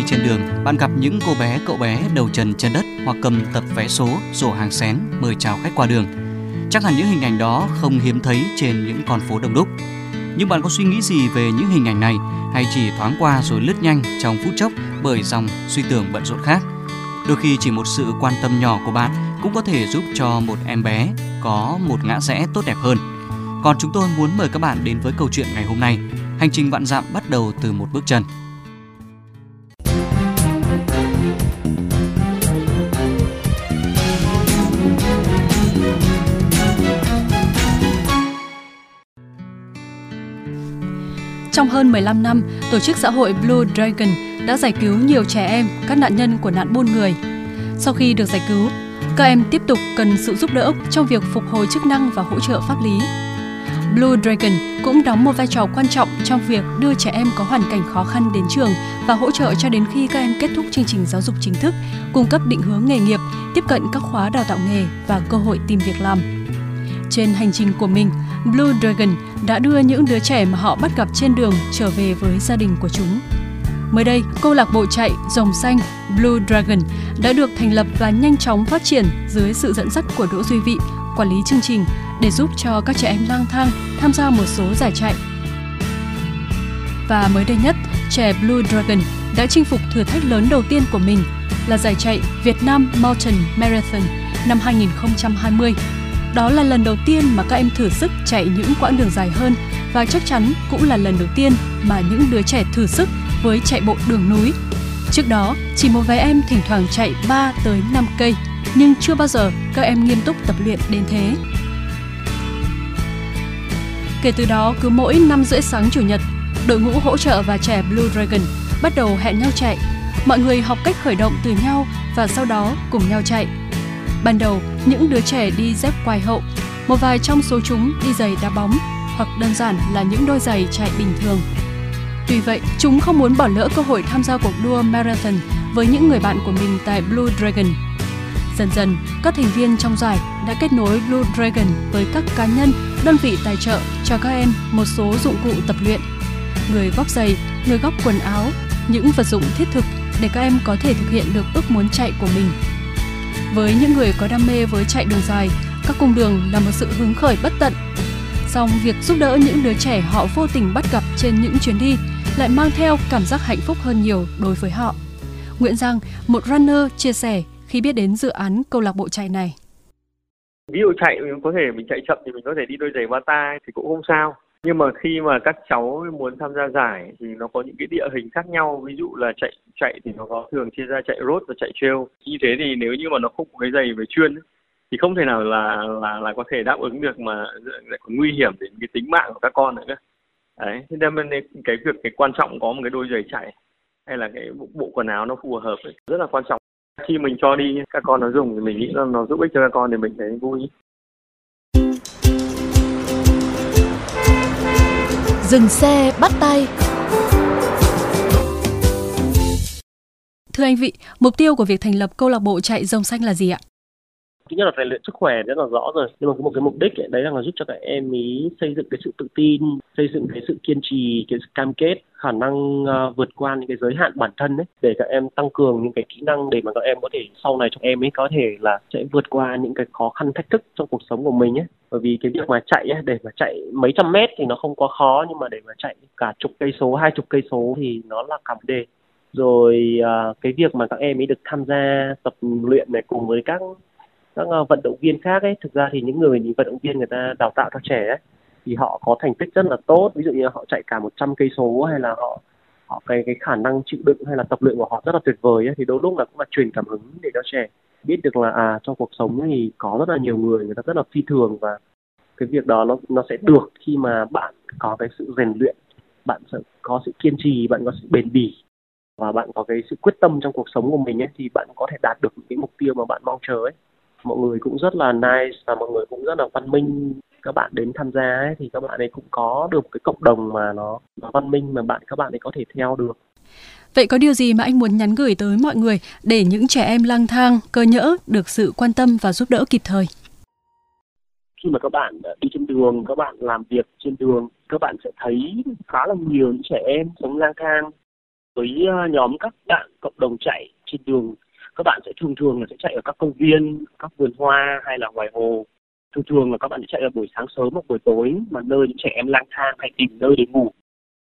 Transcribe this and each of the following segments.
đi trên đường, bạn gặp những cô bé, cậu bé đầu trần chân đất hoặc cầm tập vé số, sổ hàng xén mời chào khách qua đường. Chắc hẳn những hình ảnh đó không hiếm thấy trên những con phố đông đúc. Nhưng bạn có suy nghĩ gì về những hình ảnh này hay chỉ thoáng qua rồi lướt nhanh trong phút chốc bởi dòng suy tưởng bận rộn khác? Đôi khi chỉ một sự quan tâm nhỏ của bạn cũng có thể giúp cho một em bé có một ngã rẽ tốt đẹp hơn. Còn chúng tôi muốn mời các bạn đến với câu chuyện ngày hôm nay. Hành trình vạn dặm bắt đầu từ một bước chân. Trong hơn 15 năm, tổ chức xã hội Blue Dragon đã giải cứu nhiều trẻ em, các nạn nhân của nạn buôn người. Sau khi được giải cứu, các em tiếp tục cần sự giúp đỡ trong việc phục hồi chức năng và hỗ trợ pháp lý. Blue Dragon cũng đóng một vai trò quan trọng trong việc đưa trẻ em có hoàn cảnh khó khăn đến trường và hỗ trợ cho đến khi các em kết thúc chương trình giáo dục chính thức, cung cấp định hướng nghề nghiệp, tiếp cận các khóa đào tạo nghề và cơ hội tìm việc làm. Trên hành trình của mình, Blue Dragon đã đưa những đứa trẻ mà họ bắt gặp trên đường trở về với gia đình của chúng. Mới đây, câu lạc bộ chạy Rồng Xanh Blue Dragon đã được thành lập và nhanh chóng phát triển dưới sự dẫn dắt của Đỗ Duy Vị, quản lý chương trình, để giúp cho các trẻ em lang thang tham gia một số giải chạy. Và mới đây nhất, trẻ Blue Dragon đã chinh phục thử thách lớn đầu tiên của mình là giải chạy Việt Nam Mountain Marathon năm 2020. Đó là lần đầu tiên mà các em thử sức chạy những quãng đường dài hơn và chắc chắn cũng là lần đầu tiên mà những đứa trẻ thử sức với chạy bộ đường núi. Trước đó, chỉ một vài em thỉnh thoảng chạy 3 tới 5 cây, nhưng chưa bao giờ các em nghiêm túc tập luyện đến thế. Kể từ đó, cứ mỗi năm rưỡi sáng chủ nhật, đội ngũ hỗ trợ và trẻ Blue Dragon bắt đầu hẹn nhau chạy. Mọi người học cách khởi động từ nhau và sau đó cùng nhau chạy. Ban đầu, những đứa trẻ đi dép quai hậu, một vài trong số chúng đi giày đá bóng hoặc đơn giản là những đôi giày chạy bình thường. Tuy vậy, chúng không muốn bỏ lỡ cơ hội tham gia cuộc đua marathon với những người bạn của mình tại Blue Dragon. Dần dần, các thành viên trong giải đã kết nối Blue Dragon với các cá nhân, đơn vị tài trợ cho các em một số dụng cụ tập luyện. Người góp giày, người góp quần áo, những vật dụng thiết thực để các em có thể thực hiện được ước muốn chạy của mình. Với những người có đam mê với chạy đường dài, các cung đường là một sự hứng khởi bất tận. Song việc giúp đỡ những đứa trẻ họ vô tình bắt gặp trên những chuyến đi lại mang theo cảm giác hạnh phúc hơn nhiều đối với họ. Nguyễn Giang, một runner chia sẻ khi biết đến dự án câu lạc bộ chạy này. ví dụ chạy mình có thể mình chạy chậm thì mình có thể đi đôi giày bata thì cũng không sao nhưng mà khi mà các cháu muốn tham gia giải thì nó có những cái địa hình khác nhau. Ví dụ là chạy chạy thì nó có thường chia ra chạy road và chạy trail. Như thế thì nếu như mà nó không có cái giày về chuyên thì không thể nào là là là có thể đáp ứng được mà lại còn nguy hiểm đến cái tính mạng của các con nữa đấy thế nên nên cái việc cái quan trọng có một cái đôi giày chạy hay là cái bộ, bộ quần áo nó phù hợp ấy, rất là quan trọng. Khi mình cho đi các con nó dùng thì mình nghĩ là nó giúp ích cho các con thì mình thấy vui. Dừng xe bắt tay Thưa anh Vị, mục tiêu của việc thành lập câu lạc bộ chạy rồng xanh là gì ạ? Thứ nhất là rèn luyện sức khỏe rất là rõ rồi. Nhưng mà có một cái mục đích ấy, đấy là giúp cho các em ý xây dựng cái sự tự tin, xây dựng cái sự kiên trì, cái sự cam kết, khả năng uh, vượt qua những cái giới hạn bản thân ấy để các em tăng cường những cái kỹ năng để mà các em có thể sau này trong em ấy có thể là sẽ vượt qua những cái khó khăn thách thức trong cuộc sống của mình ấy. Bởi vì cái việc mà chạy ấy, để mà chạy mấy trăm mét thì nó không quá khó nhưng mà để mà chạy cả chục cây số, hai chục cây số thì nó là cả vấn đề rồi uh, cái việc mà các em ấy được tham gia tập luyện này cùng với các các ờ, vận động viên khác ấy. Thực ra thì những người, những vận động viên người ta đào tạo cho trẻ ấy, thì họ có thành tích rất là tốt. Ví dụ như họ chạy cả 100 cây số hay là họ họ cái cái khả năng chịu đựng hay là tập luyện của họ rất là tuyệt vời ấy, thì đôi lúc là cũng là truyền cảm hứng để cho trẻ biết được là à trong cuộc sống thì có rất là nhiều người người ta rất là phi thường và cái việc đó nó nó sẽ được khi mà bạn có cái sự rèn luyện, bạn sẽ có sự kiên trì, bạn có sự bền bỉ và bạn có cái sự quyết tâm trong cuộc sống của mình ấy, thì bạn có thể đạt được những cái mục tiêu mà bạn mong chờ ấy mọi người cũng rất là nice và mọi người cũng rất là văn minh. Các bạn đến tham gia ấy thì các bạn ấy cũng có được cái cộng đồng mà nó, nó văn minh mà bạn các bạn ấy có thể theo được. Vậy có điều gì mà anh muốn nhắn gửi tới mọi người để những trẻ em lang thang, cơ nhỡ được sự quan tâm và giúp đỡ kịp thời? Khi mà các bạn đi trên đường, các bạn làm việc trên đường, các bạn sẽ thấy khá là nhiều những trẻ em sống lang thang với ờ, nhóm các bạn cộng đồng chạy trên đường các bạn sẽ thường thường là sẽ chạy ở các công viên các vườn hoa hay là ngoài hồ. Thường thường là các bạn sẽ chạy ở buổi sáng sớm hoặc buổi tối mà nơi những trẻ em lang thang hay tìm nơi để ngủ.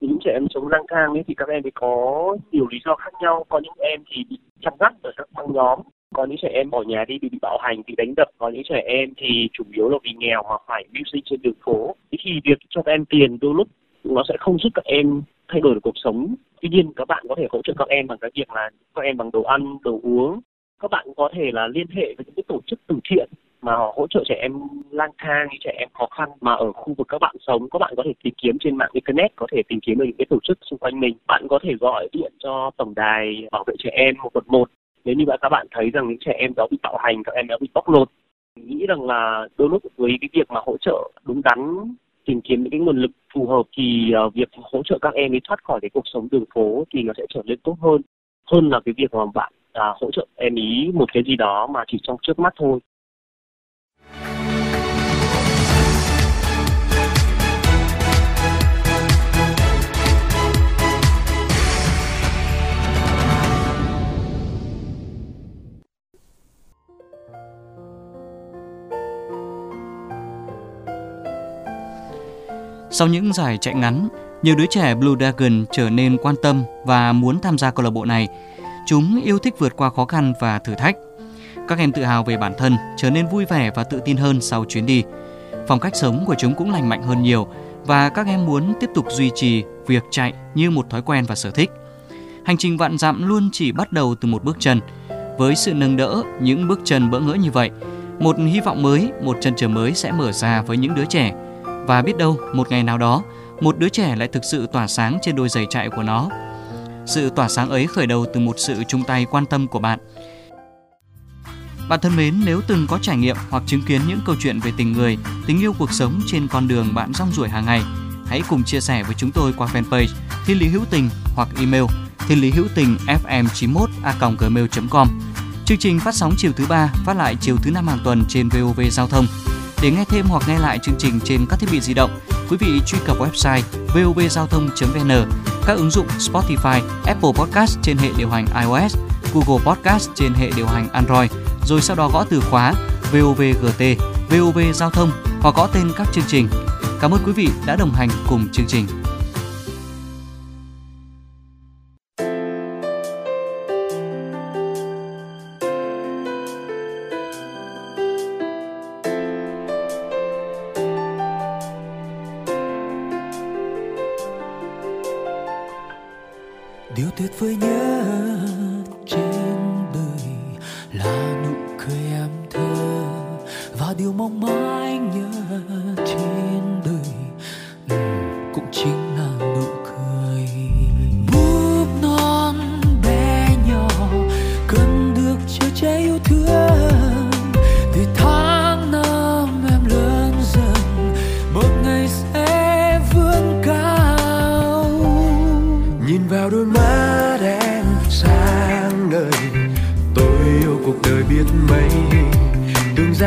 Những trẻ em sống lang thang ấy thì các em ấy có nhiều lý do khác nhau. Có những em thì bị chăn gắt ở các băng nhóm có những trẻ em bỏ nhà đi bị, bị bạo hành bị đánh đập. Có những trẻ em thì chủ yếu là vì nghèo mà phải mưu sinh trên đường phố. Thế thì việc cho các em tiền đôi lúc nó sẽ không giúp các em thay đổi được cuộc sống. Tuy nhiên, các bạn có thể hỗ trợ các em bằng cái việc là các em bằng đồ ăn, đồ uống. Các bạn có thể là liên hệ với những cái tổ chức từ thiện mà họ hỗ trợ trẻ em lang thang, trẻ em khó khăn mà ở khu vực các bạn sống. Các bạn có thể tìm kiếm trên mạng internet, có thể tìm kiếm được những cái tổ chức xung quanh mình. Bạn có thể gọi điện cho tổng đài bảo vệ trẻ em một một một. Nếu như các bạn thấy rằng những trẻ em đó bị bạo hành, các em đó bị bóc lột, nghĩ rằng là đôi lúc với cái việc mà hỗ trợ đúng đắn tìm kiếm những cái nguồn lực phù hợp thì uh, việc hỗ trợ các em ấy thoát khỏi cái cuộc sống đường phố thì nó sẽ trở nên tốt hơn. Hơn là cái việc mà bạn uh, hỗ trợ em ý một cái gì đó mà chỉ trong trước mắt thôi. Sau những giải chạy ngắn, nhiều đứa trẻ Blue Dragon trở nên quan tâm và muốn tham gia câu lạc bộ này. Chúng yêu thích vượt qua khó khăn và thử thách. Các em tự hào về bản thân, trở nên vui vẻ và tự tin hơn sau chuyến đi. Phong cách sống của chúng cũng lành mạnh hơn nhiều và các em muốn tiếp tục duy trì việc chạy như một thói quen và sở thích. Hành trình vạn dặm luôn chỉ bắt đầu từ một bước chân. Với sự nâng đỡ những bước chân bỡ ngỡ như vậy, một hy vọng mới, một chân trời mới sẽ mở ra với những đứa trẻ và biết đâu một ngày nào đó một đứa trẻ lại thực sự tỏa sáng trên đôi giày chạy của nó. Sự tỏa sáng ấy khởi đầu từ một sự chung tay quan tâm của bạn. Bạn thân mến, nếu từng có trải nghiệm hoặc chứng kiến những câu chuyện về tình người, tình yêu cuộc sống trên con đường bạn rong ruổi hàng ngày, hãy cùng chia sẻ với chúng tôi qua fanpage Thiên Lý Hữu Tình hoặc email thiên lý hữu tình fm 91 a gmail.com. Chương trình phát sóng chiều thứ ba, phát lại chiều thứ năm hàng tuần trên VOV Giao thông. Để nghe thêm hoặc nghe lại chương trình trên các thiết bị di động, quý vị truy cập website vovgiao thông.vn, các ứng dụng Spotify, Apple Podcast trên hệ điều hành iOS, Google Podcast trên hệ điều hành Android, rồi sau đó gõ từ khóa VOVGT, VOV Giao thông hoặc gõ tên các chương trình. Cảm ơn quý vị đã đồng hành cùng chương trình. Điều mong mãi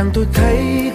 tưởng rằng tôi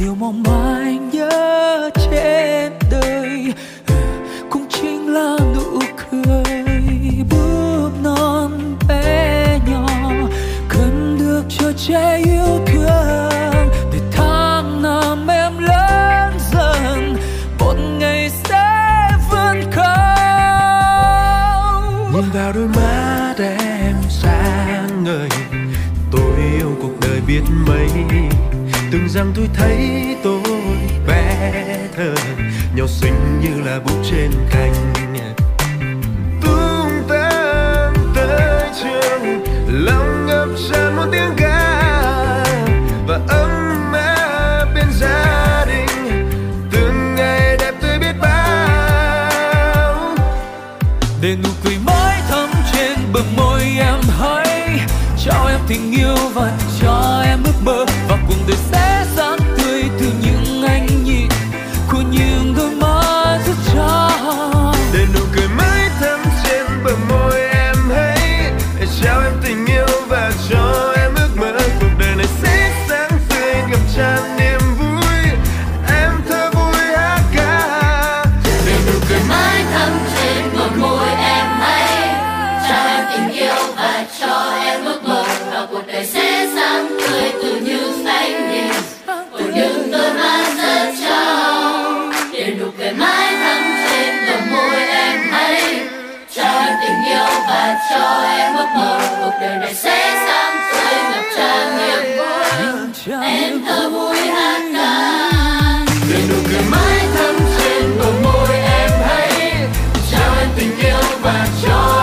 điều mong mỏi nhớ trên đời. Cũng chính là nụ cười bước non bé nhỏ, cần được cho trẻ yêu thương. Để tháng năm em lớn dần, một ngày sẽ vươn cao nhìn vào đôi mắt em sáng ngời, tôi yêu cuộc đời biết mấy từng rằng tôi thấy tôi bé thơ, nhỏ xinh như là bút trên cành. Tung tăng tới trường, lòng ngập tràn một tiếng ca, và ấm áp bên gia đình, từng ngày đẹp tươi biết bao. Để nụ cười mới thắm trên bờ môi em hãy, trao em tình yêu và cho cho em một màu cuộc đời này sẽ sáng tươi ngập tràn niềm vui. Em thơ vui hát ca để nụ cười mãi thắm trên bờ môi em hãy. Trao em tình yêu và cho